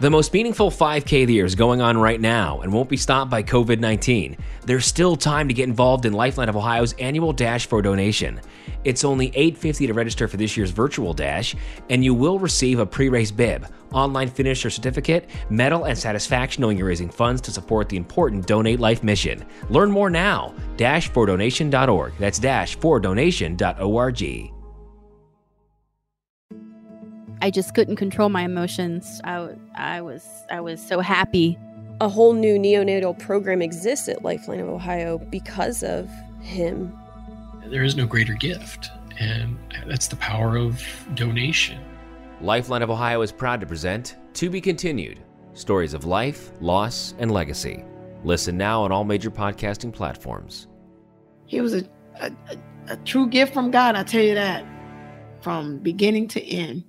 The most meaningful 5K of the year is going on right now and won't be stopped by COVID 19. There's still time to get involved in Lifeline of Ohio's annual Dash for donation. It's only $8.50 to register for this year's virtual Dash, and you will receive a pre race bib, online finisher certificate, medal, and satisfaction knowing you're raising funds to support the important Donate Life mission. Learn more now. Dash4donation.org. That's dash4donation.org. I just couldn't control my emotions. I, I was I was so happy. A whole new neonatal program exists at Lifeline of Ohio because of him. There is no greater gift, and that's the power of donation. Lifeline of Ohio is proud to present To Be Continued Stories of Life, Loss, and Legacy. Listen now on all major podcasting platforms. He was a, a, a true gift from God, I tell you that, from beginning to end.